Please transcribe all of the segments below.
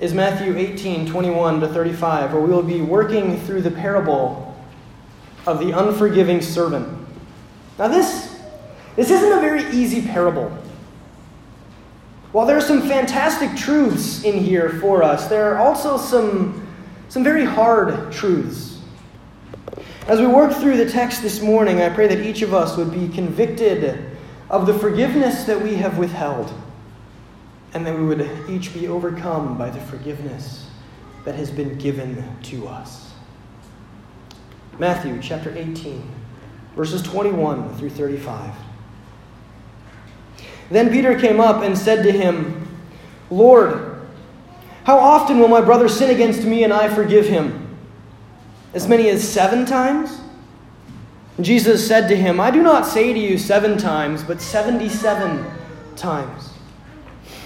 is Matthew 18 21 to 35, where we will be working through the parable of the unforgiving servant. Now, this, this isn't a very easy parable. While there are some fantastic truths in here for us, there are also some, some very hard truths. As we work through the text this morning, I pray that each of us would be convicted of the forgiveness that we have withheld and that we would each be overcome by the forgiveness that has been given to us. Matthew chapter 18, verses 21 through 35. Then Peter came up and said to him, Lord, how often will my brother sin against me and I forgive him? As many as seven times? Jesus said to him, I do not say to you seven times, but seventy seven times.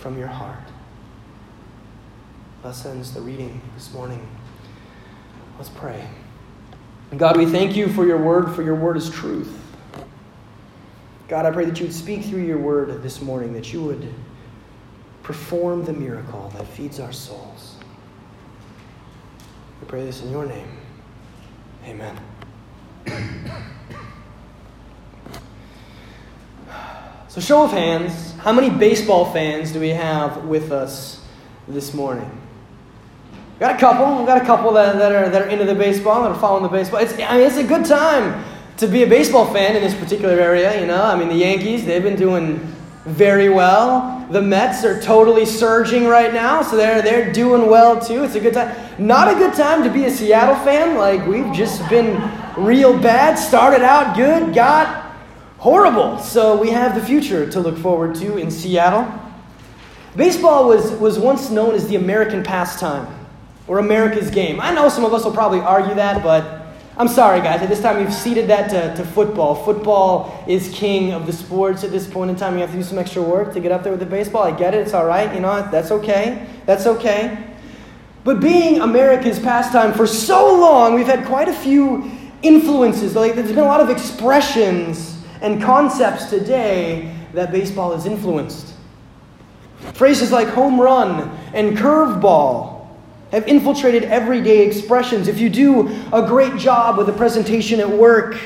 from your heart. Ends the reading this morning. Let's pray. God, we thank you for your word, for your word is truth. God, I pray that you would speak through your word this morning, that you would perform the miracle that feeds our souls. We pray this in your name. Amen. So, show of hands, how many baseball fans do we have with us this morning? We've got a couple. We've got a couple that, that, are, that are into the baseball, that are following the baseball. It's, I mean, it's a good time to be a baseball fan in this particular area, you know. I mean, the Yankees, they've been doing very well. The Mets are totally surging right now, so they're, they're doing well too. It's a good time. Not a good time to be a Seattle fan. Like, we've just been real bad. Started out good, got horrible. So we have the future to look forward to in Seattle. Baseball was, was once known as the American pastime or America's game. I know some of us will probably argue that, but I'm sorry, guys. At this time, we've ceded that to, to football. Football is king of the sports at this point in time. You have to do some extra work to get up there with the baseball. I get it. It's all right. You know, that's okay. That's okay. But being America's pastime for so long, we've had quite a few influences. Like, there's been a lot of expressions and concepts today that baseball has influenced. Phrases like home run and curveball have infiltrated everyday expressions. If you do a great job with a presentation at work,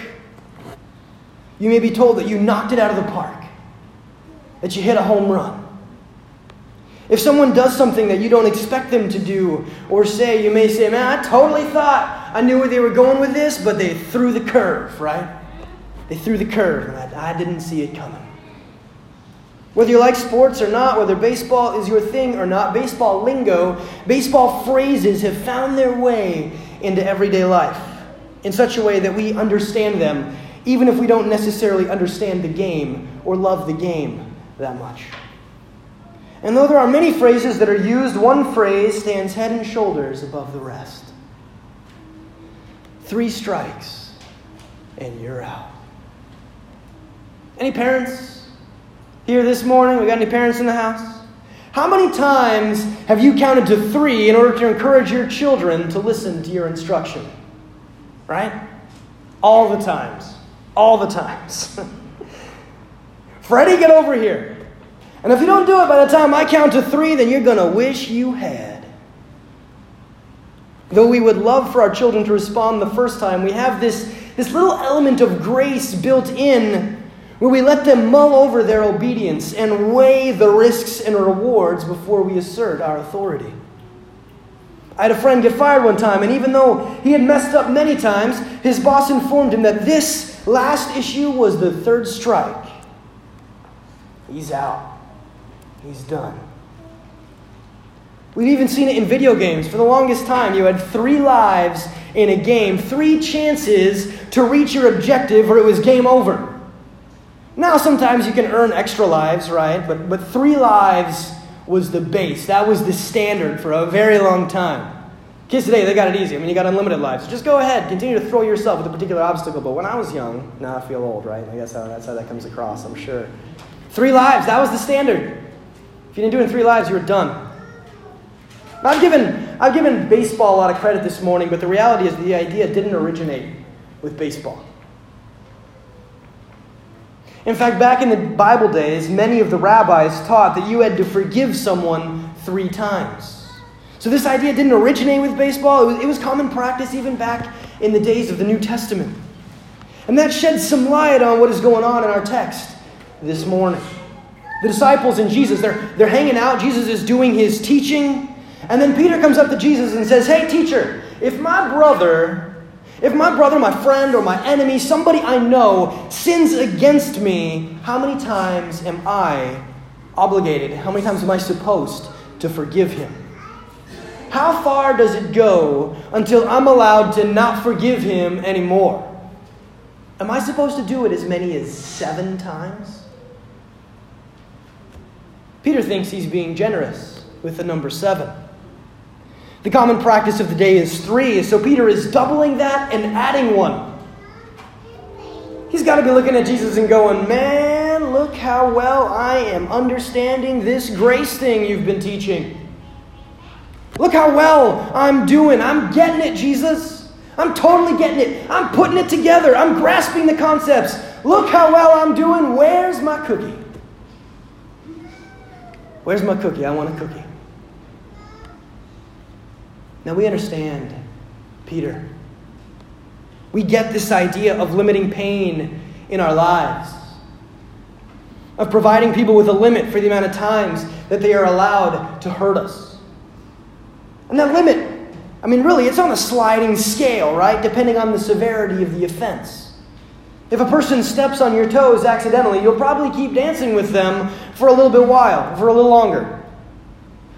you may be told that you knocked it out of the park, that you hit a home run. If someone does something that you don't expect them to do or say, you may say, Man, I totally thought I knew where they were going with this, but they threw the curve, right? They threw the curve, and I, I didn't see it coming. Whether you like sports or not, whether baseball is your thing or not, baseball lingo, baseball phrases have found their way into everyday life in such a way that we understand them, even if we don't necessarily understand the game or love the game that much. And though there are many phrases that are used, one phrase stands head and shoulders above the rest. Three strikes, and you're out. Any parents here this morning? We got any parents in the house? How many times have you counted to three in order to encourage your children to listen to your instruction? Right? All the times. All the times. Freddie, get over here. And if you don't do it by the time I count to three, then you're going to wish you had. Though we would love for our children to respond the first time, we have this, this little element of grace built in where we let them mull over their obedience and weigh the risks and rewards before we assert our authority. I had a friend get fired one time, and even though he had messed up many times, his boss informed him that this last issue was the third strike. He's out. He's done. We've even seen it in video games. For the longest time, you had three lives in a game, three chances to reach your objective, or it was game over. Now, sometimes you can earn extra lives, right? But, but three lives was the base. That was the standard for a very long time. Kids today, they got it easy. I mean, you got unlimited lives. Just go ahead, continue to throw yourself at a particular obstacle. But when I was young, now I feel old, right? I guess how, that's how that comes across, I'm sure. Three lives, that was the standard. If you didn't do it in three lives, you were done. I've given, I've given baseball a lot of credit this morning, but the reality is the idea didn't originate with baseball. In fact, back in the Bible days, many of the rabbis taught that you had to forgive someone three times. So this idea didn't originate with baseball, it was, it was common practice even back in the days of the New Testament. And that sheds some light on what is going on in our text this morning. The disciples and Jesus, they're, they're hanging out. Jesus is doing his teaching. And then Peter comes up to Jesus and says, Hey, teacher, if my brother if my brother, my friend, or my enemy, somebody I know, sins against me, how many times am I obligated? How many times am I supposed to forgive him? How far does it go until I'm allowed to not forgive him anymore? Am I supposed to do it as many as seven times? Peter thinks he's being generous with the number seven. The common practice of the day is three, so Peter is doubling that and adding one. He's got to be looking at Jesus and going, Man, look how well I am understanding this grace thing you've been teaching. Look how well I'm doing. I'm getting it, Jesus. I'm totally getting it. I'm putting it together. I'm grasping the concepts. Look how well I'm doing. Where's my cookie? Where's my cookie? I want a cookie. Now we understand Peter. We get this idea of limiting pain in our lives, of providing people with a limit for the amount of times that they are allowed to hurt us. And that limit, I mean, really, it's on a sliding scale, right? Depending on the severity of the offense. If a person steps on your toes accidentally, you'll probably keep dancing with them for a little bit while, for a little longer.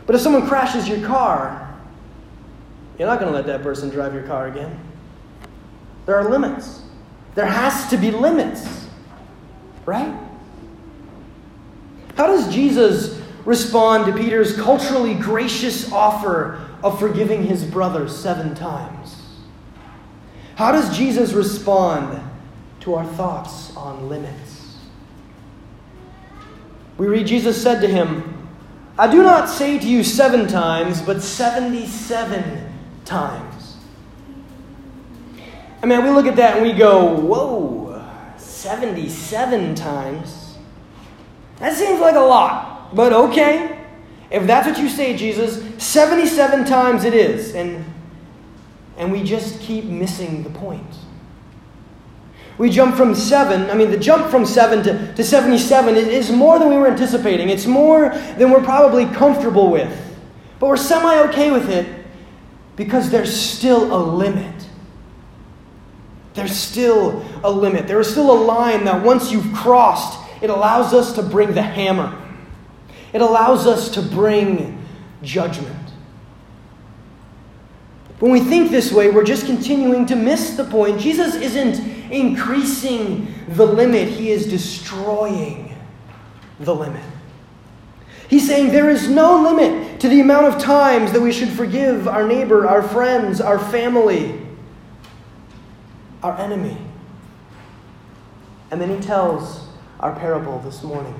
But if someone crashes your car, you're not going to let that person drive your car again. There are limits. There has to be limits, right? How does Jesus respond to Peter's culturally gracious offer of forgiving his brother seven times? How does Jesus respond to our thoughts on limits? We read Jesus said to him, I do not say to you seven times, but seventy seven times. I mean, we look at that and we go, whoa, 77 times? That seems like a lot, but okay. If that's what you say, Jesus, 77 times it is. And, and we just keep missing the point. We jump from 7, I mean, the jump from 7 to, to 77 is more than we were anticipating. It's more than we're probably comfortable with. But we're semi okay with it because there's still a limit. There's still a limit. There is still a line that once you've crossed, it allows us to bring the hammer. It allows us to bring judgment. When we think this way, we're just continuing to miss the point. Jesus isn't increasing the limit, He is destroying the limit. He's saying there is no limit to the amount of times that we should forgive our neighbor, our friends, our family, our enemy. And then he tells our parable this morning.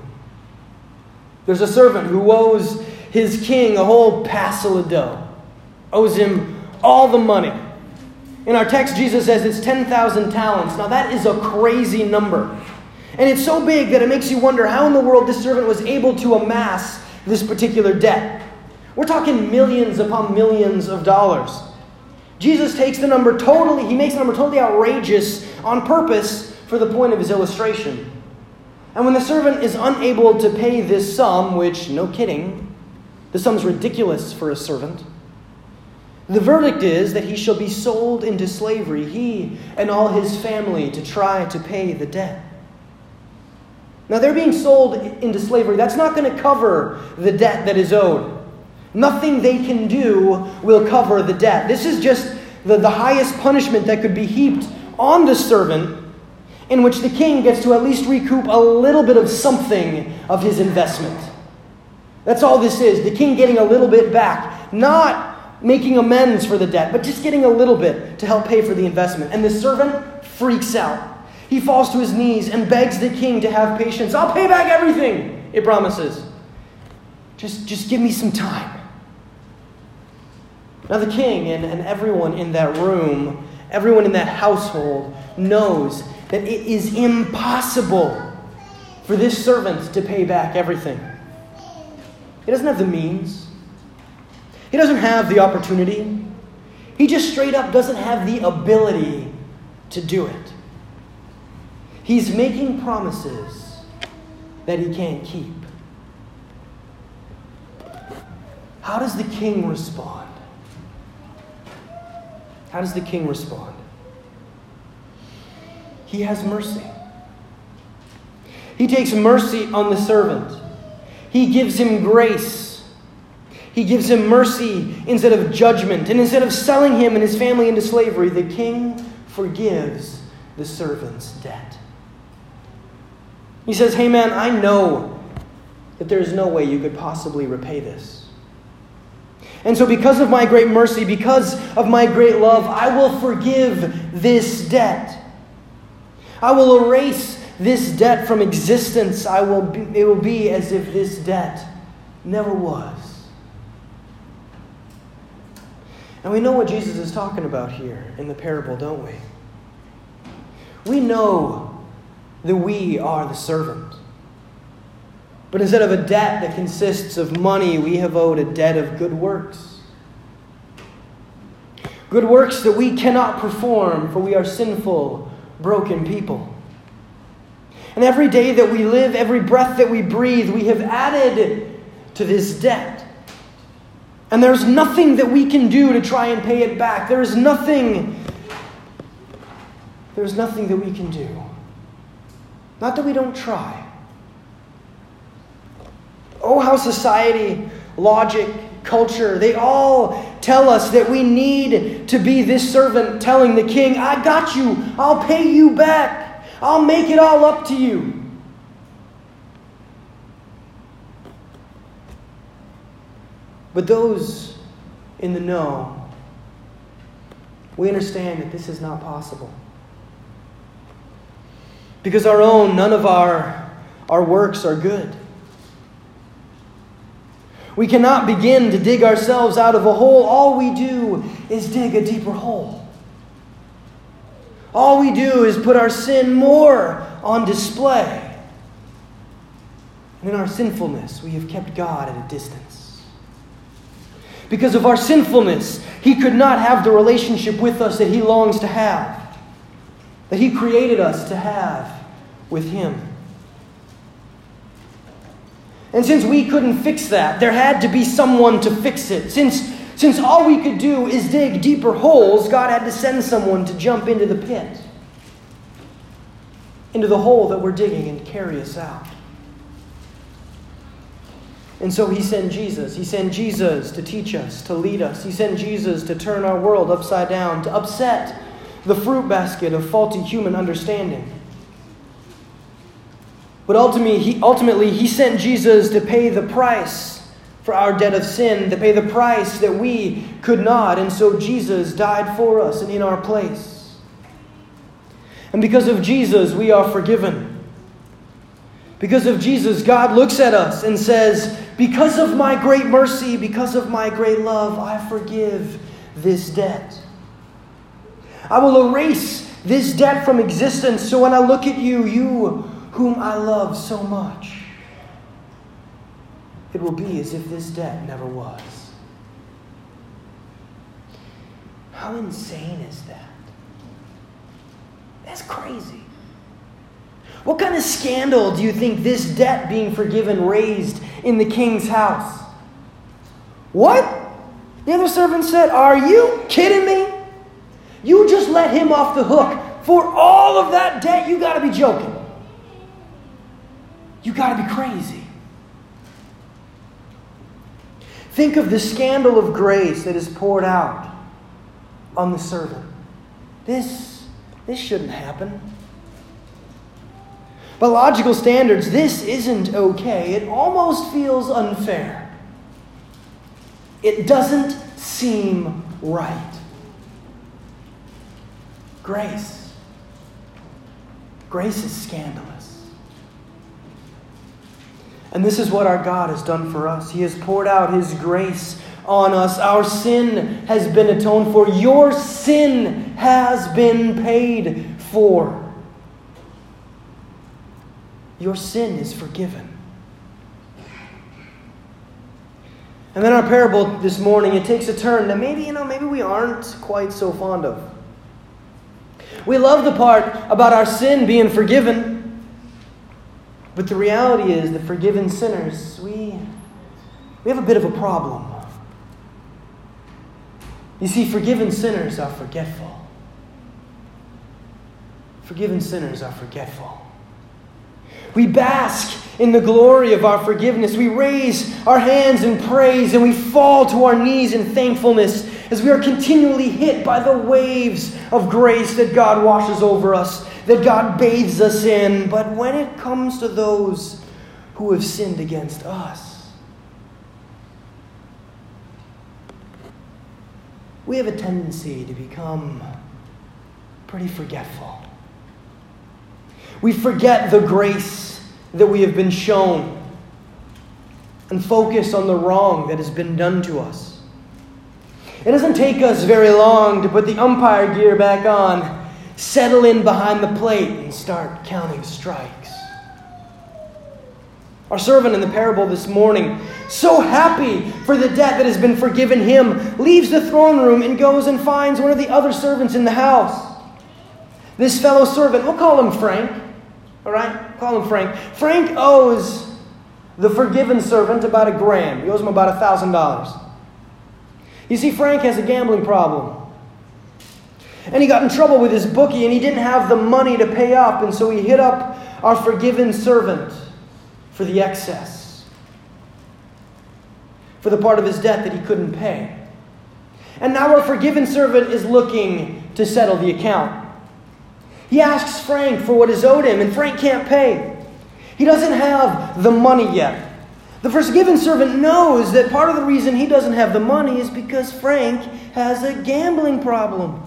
There's a servant who owes his king a whole passel of dough, owes him all the money. In our text, Jesus says it's 10,000 talents. Now, that is a crazy number. And it's so big that it makes you wonder how in the world this servant was able to amass this particular debt. We're talking millions upon millions of dollars. Jesus takes the number totally, he makes the number totally outrageous on purpose for the point of his illustration. And when the servant is unable to pay this sum, which, no kidding, the sum's ridiculous for a servant, the verdict is that he shall be sold into slavery, he and all his family, to try to pay the debt. Now, they're being sold into slavery. That's not going to cover the debt that is owed. Nothing they can do will cover the debt. This is just the, the highest punishment that could be heaped on the servant, in which the king gets to at least recoup a little bit of something of his investment. That's all this is. The king getting a little bit back, not making amends for the debt, but just getting a little bit to help pay for the investment. And the servant freaks out. He falls to his knees and begs the king to have patience. I'll pay back everything, it promises. Just, just give me some time. Now, the king and, and everyone in that room, everyone in that household, knows that it is impossible for this servant to pay back everything. He doesn't have the means, he doesn't have the opportunity. He just straight up doesn't have the ability to do it. He's making promises that he can't keep. How does the king respond? How does the king respond? He has mercy. He takes mercy on the servant. He gives him grace. He gives him mercy instead of judgment. And instead of selling him and his family into slavery, the king forgives the servant's debt. He says, Hey man, I know that there is no way you could possibly repay this. And so, because of my great mercy, because of my great love, I will forgive this debt. I will erase this debt from existence. I will be, it will be as if this debt never was. And we know what Jesus is talking about here in the parable, don't we? We know that we are the servant. But instead of a debt that consists of money, we have owed a debt of good works. Good works that we cannot perform, for we are sinful, broken people. And every day that we live, every breath that we breathe, we have added to this debt. And there's nothing that we can do to try and pay it back. There is nothing. There's nothing that we can do. Not that we don't try. Oh, how society, logic, culture, they all tell us that we need to be this servant telling the king, I got you, I'll pay you back, I'll make it all up to you. But those in the know, we understand that this is not possible. Because our own, none of our, our works are good. We cannot begin to dig ourselves out of a hole. All we do is dig a deeper hole. All we do is put our sin more on display. And in our sinfulness, we have kept God at a distance. Because of our sinfulness, He could not have the relationship with us that He longs to have, that He created us to have with Him. And since we couldn't fix that, there had to be someone to fix it. Since, since all we could do is dig deeper holes, God had to send someone to jump into the pit, into the hole that we're digging, and carry us out. And so he sent Jesus. He sent Jesus to teach us, to lead us. He sent Jesus to turn our world upside down, to upset the fruit basket of faulty human understanding. But ultimately he, ultimately, he sent Jesus to pay the price for our debt of sin, to pay the price that we could not. And so Jesus died for us and in our place. And because of Jesus, we are forgiven. Because of Jesus, God looks at us and says, Because of my great mercy, because of my great love, I forgive this debt. I will erase this debt from existence so when I look at you, you whom I love so much, it will be as if this debt never was. How insane is that? That's crazy. What kind of scandal do you think this debt being forgiven raised in the king's house? What? The other servant said, Are you kidding me? You just let him off the hook for all of that debt. You got to be joking. You got to be crazy. Think of the scandal of grace that is poured out on the servant. This, this shouldn't happen. By logical standards, this isn't okay. It almost feels unfair. It doesn't seem right. Grace. Grace is scandalous. And this is what our God has done for us. He has poured out His grace on us. Our sin has been atoned for. Your sin has been paid for. Your sin is forgiven. And then our parable this morning, it takes a turn that maybe, you know, maybe we aren't quite so fond of. We love the part about our sin being forgiven. But the reality is that forgiven sinners, we, we have a bit of a problem. You see, forgiven sinners are forgetful. Forgiven sinners are forgetful. We bask in the glory of our forgiveness. We raise our hands in praise and we fall to our knees in thankfulness as we are continually hit by the waves of grace that God washes over us, that God bathes us in. But when it comes to those who have sinned against us, we have a tendency to become pretty forgetful. We forget the grace that we have been shown and focus on the wrong that has been done to us. It doesn't take us very long to put the umpire gear back on, settle in behind the plate, and start counting strikes. Our servant in the parable this morning, so happy for the debt that has been forgiven him, leaves the throne room and goes and finds one of the other servants in the house. This fellow servant, we'll call him Frank, all right? Call him Frank. Frank owes the forgiven servant about a grand. He owes him about a thousand dollars. You see, Frank has a gambling problem. And he got in trouble with his bookie and he didn't have the money to pay up, and so he hit up our forgiven servant for the excess, for the part of his debt that he couldn't pay. And now our forgiven servant is looking to settle the account. He asks Frank for what is owed him, and Frank can't pay. He doesn't have the money yet. The forgiven servant knows that part of the reason he doesn't have the money is because Frank has a gambling problem.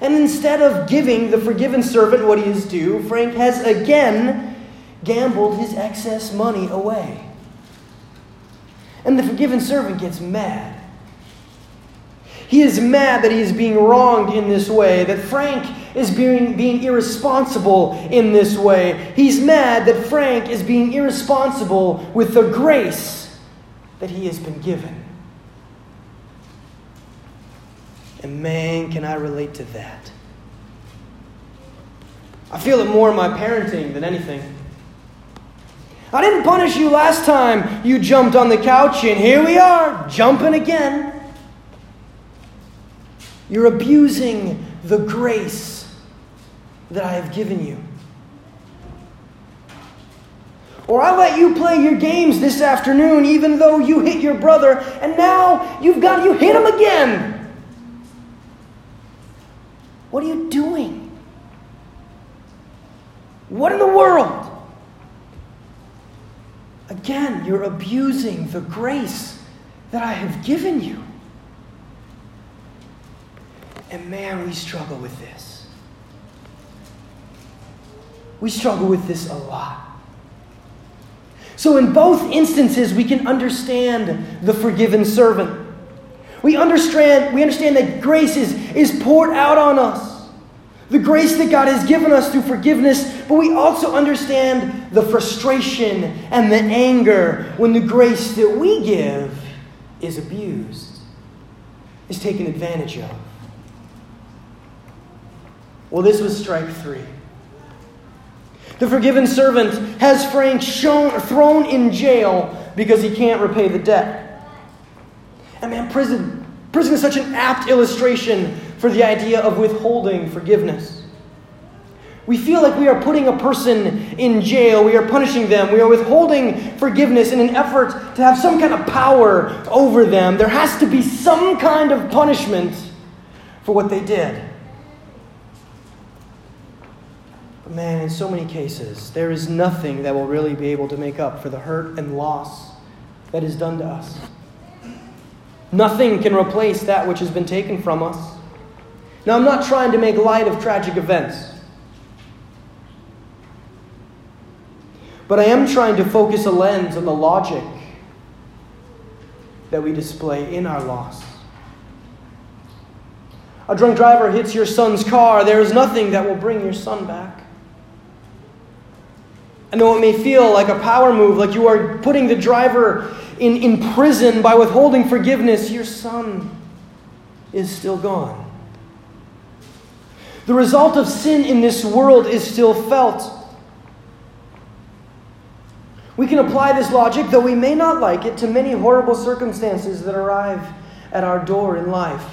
And instead of giving the forgiven servant what he is due, Frank has again gambled his excess money away. And the forgiven servant gets mad. He is mad that he is being wronged in this way, that Frank is being, being irresponsible in this way. He's mad that Frank is being irresponsible with the grace that he has been given. And man, can I relate to that. I feel it more in my parenting than anything. I didn't punish you last time you jumped on the couch, and here we are, jumping again. You're abusing the grace that I have given you. Or I let you play your games this afternoon even though you hit your brother and now you've got you hit him again. What are you doing? What in the world? Again, you're abusing the grace that I have given you. And man, we struggle with this. We struggle with this a lot. So, in both instances, we can understand the forgiven servant. We understand, we understand that grace is, is poured out on us. The grace that God has given us through forgiveness, but we also understand the frustration and the anger when the grace that we give is abused, is taken advantage of. Well, this was strike three. The forgiven servant has Frank shown, thrown in jail because he can't repay the debt. And man, prison, prison is such an apt illustration for the idea of withholding forgiveness. We feel like we are putting a person in jail, we are punishing them, we are withholding forgiveness in an effort to have some kind of power over them. There has to be some kind of punishment for what they did. But man, in so many cases, there is nothing that will really be able to make up for the hurt and loss that is done to us. Nothing can replace that which has been taken from us. Now, I'm not trying to make light of tragic events, but I am trying to focus a lens on the logic that we display in our loss. A drunk driver hits your son's car, there is nothing that will bring your son back. And though it may feel like a power move, like you are putting the driver in, in prison by withholding forgiveness, your son is still gone. The result of sin in this world is still felt. We can apply this logic, though we may not like it, to many horrible circumstances that arrive at our door in life.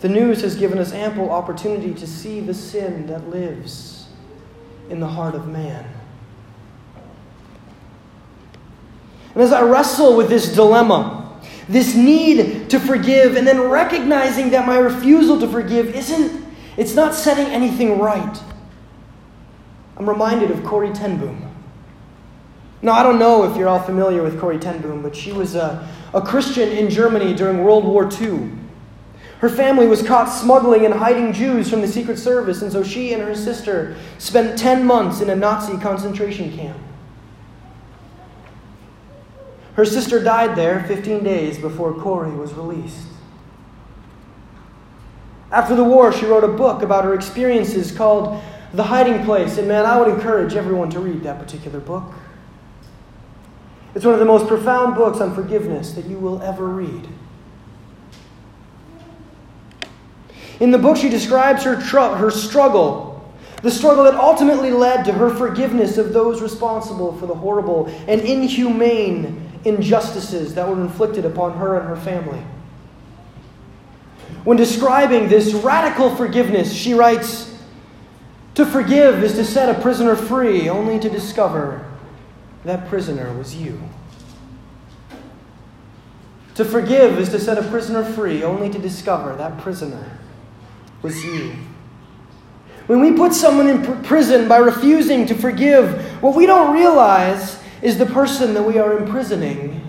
The news has given us ample opportunity to see the sin that lives in the heart of man. And as I wrestle with this dilemma, this need to forgive, and then recognizing that my refusal to forgive isn't, it's not setting anything right. I'm reminded of Corrie ten Boom. Now, I don't know if you're all familiar with Corrie ten Boom, but she was a, a Christian in Germany during World War II. Her family was caught smuggling and hiding Jews from the Secret Service, and so she and her sister spent 10 months in a Nazi concentration camp. Her sister died there 15 days before Corrie was released. After the war, she wrote a book about her experiences called The Hiding Place. And man, I would encourage everyone to read that particular book. It's one of the most profound books on forgiveness that you will ever read. In the book, she describes her, tr- her struggle, the struggle that ultimately led to her forgiveness of those responsible for the horrible and inhumane injustices that were inflicted upon her and her family. When describing this radical forgiveness, she writes To forgive is to set a prisoner free, only to discover that prisoner was you. To forgive is to set a prisoner free, only to discover that prisoner was you. When we put someone in prison by refusing to forgive, what we don't realize is the person that we are imprisoning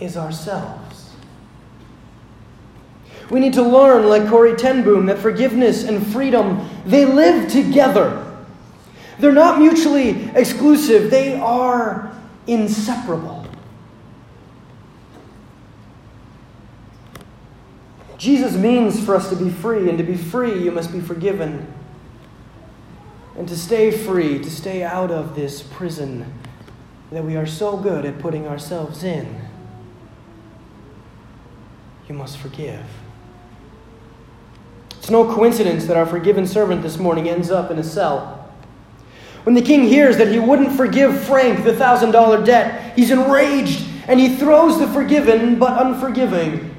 is ourselves. We need to learn, like Corrie ten Boom, that forgiveness and freedom, they live together. They're not mutually exclusive, they are inseparable. Jesus means for us to be free, and to be free, you must be forgiven. And to stay free, to stay out of this prison that we are so good at putting ourselves in, you must forgive. It's no coincidence that our forgiven servant this morning ends up in a cell. When the king hears that he wouldn't forgive Frank the thousand dollar debt, he's enraged and he throws the forgiven but unforgiving.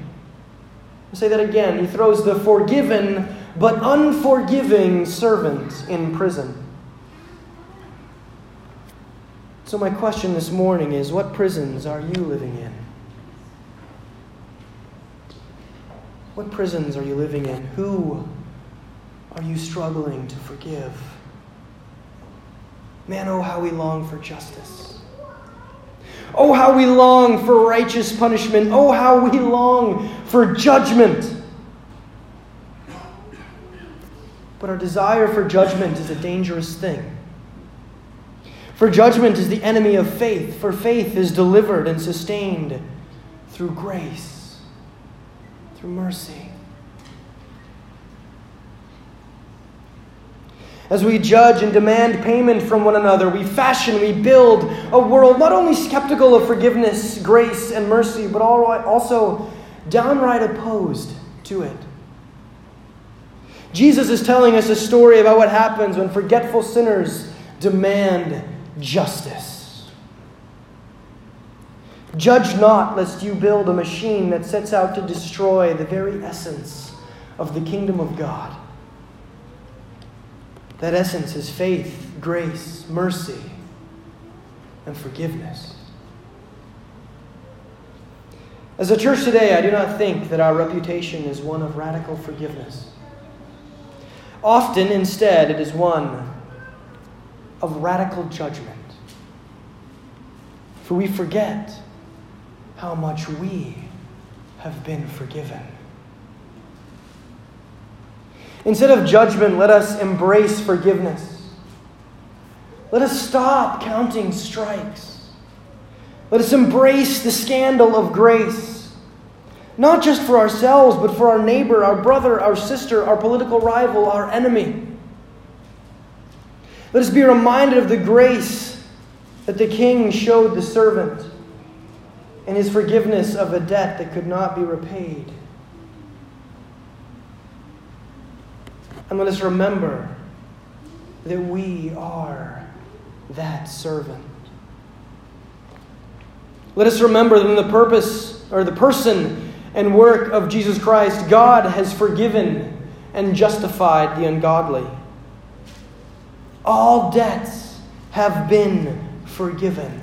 I'll say that again. He throws the forgiven but unforgiving servant in prison. So, my question this morning is what prisons are you living in? What prisons are you living in? Who are you struggling to forgive? Man, oh, how we long for justice. Oh, how we long for righteous punishment. Oh, how we long for judgment. But our desire for judgment is a dangerous thing. For judgment is the enemy of faith, for faith is delivered and sustained through grace, through mercy. As we judge and demand payment from one another, we fashion, we build a world not only skeptical of forgiveness, grace, and mercy, but also downright opposed to it. Jesus is telling us a story about what happens when forgetful sinners demand justice. Judge not, lest you build a machine that sets out to destroy the very essence of the kingdom of God. That essence is faith, grace, mercy, and forgiveness. As a church today, I do not think that our reputation is one of radical forgiveness. Often, instead, it is one of radical judgment. For we forget how much we have been forgiven. Instead of judgment, let us embrace forgiveness. Let us stop counting strikes. Let us embrace the scandal of grace, not just for ourselves, but for our neighbor, our brother, our sister, our political rival, our enemy. Let us be reminded of the grace that the king showed the servant and his forgiveness of a debt that could not be repaid. And let us remember that we are that servant. Let us remember that in the purpose or the person and work of Jesus Christ, God has forgiven and justified the ungodly. All debts have been forgiven.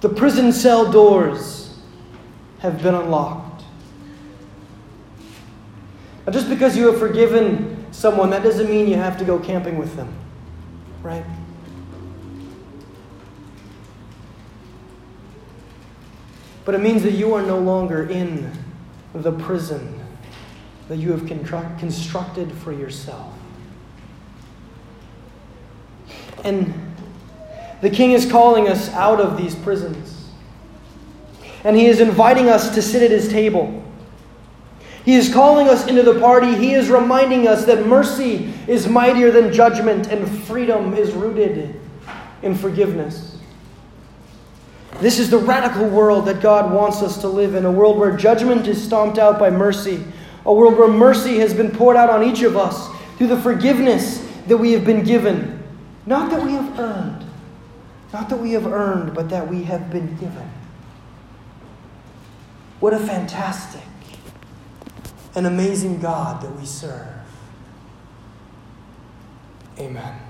The prison cell doors have been unlocked. Now, just because you have forgiven someone, that doesn't mean you have to go camping with them, right? But it means that you are no longer in the prison that you have constructed for yourself. And the king is calling us out of these prisons. And he is inviting us to sit at his table. He is calling us into the party. He is reminding us that mercy is mightier than judgment and freedom is rooted in forgiveness. This is the radical world that God wants us to live in a world where judgment is stomped out by mercy, a world where mercy has been poured out on each of us through the forgiveness that we have been given, not that we have earned. Not that we have earned, but that we have been given. What a fantastic and amazing God that we serve. Amen.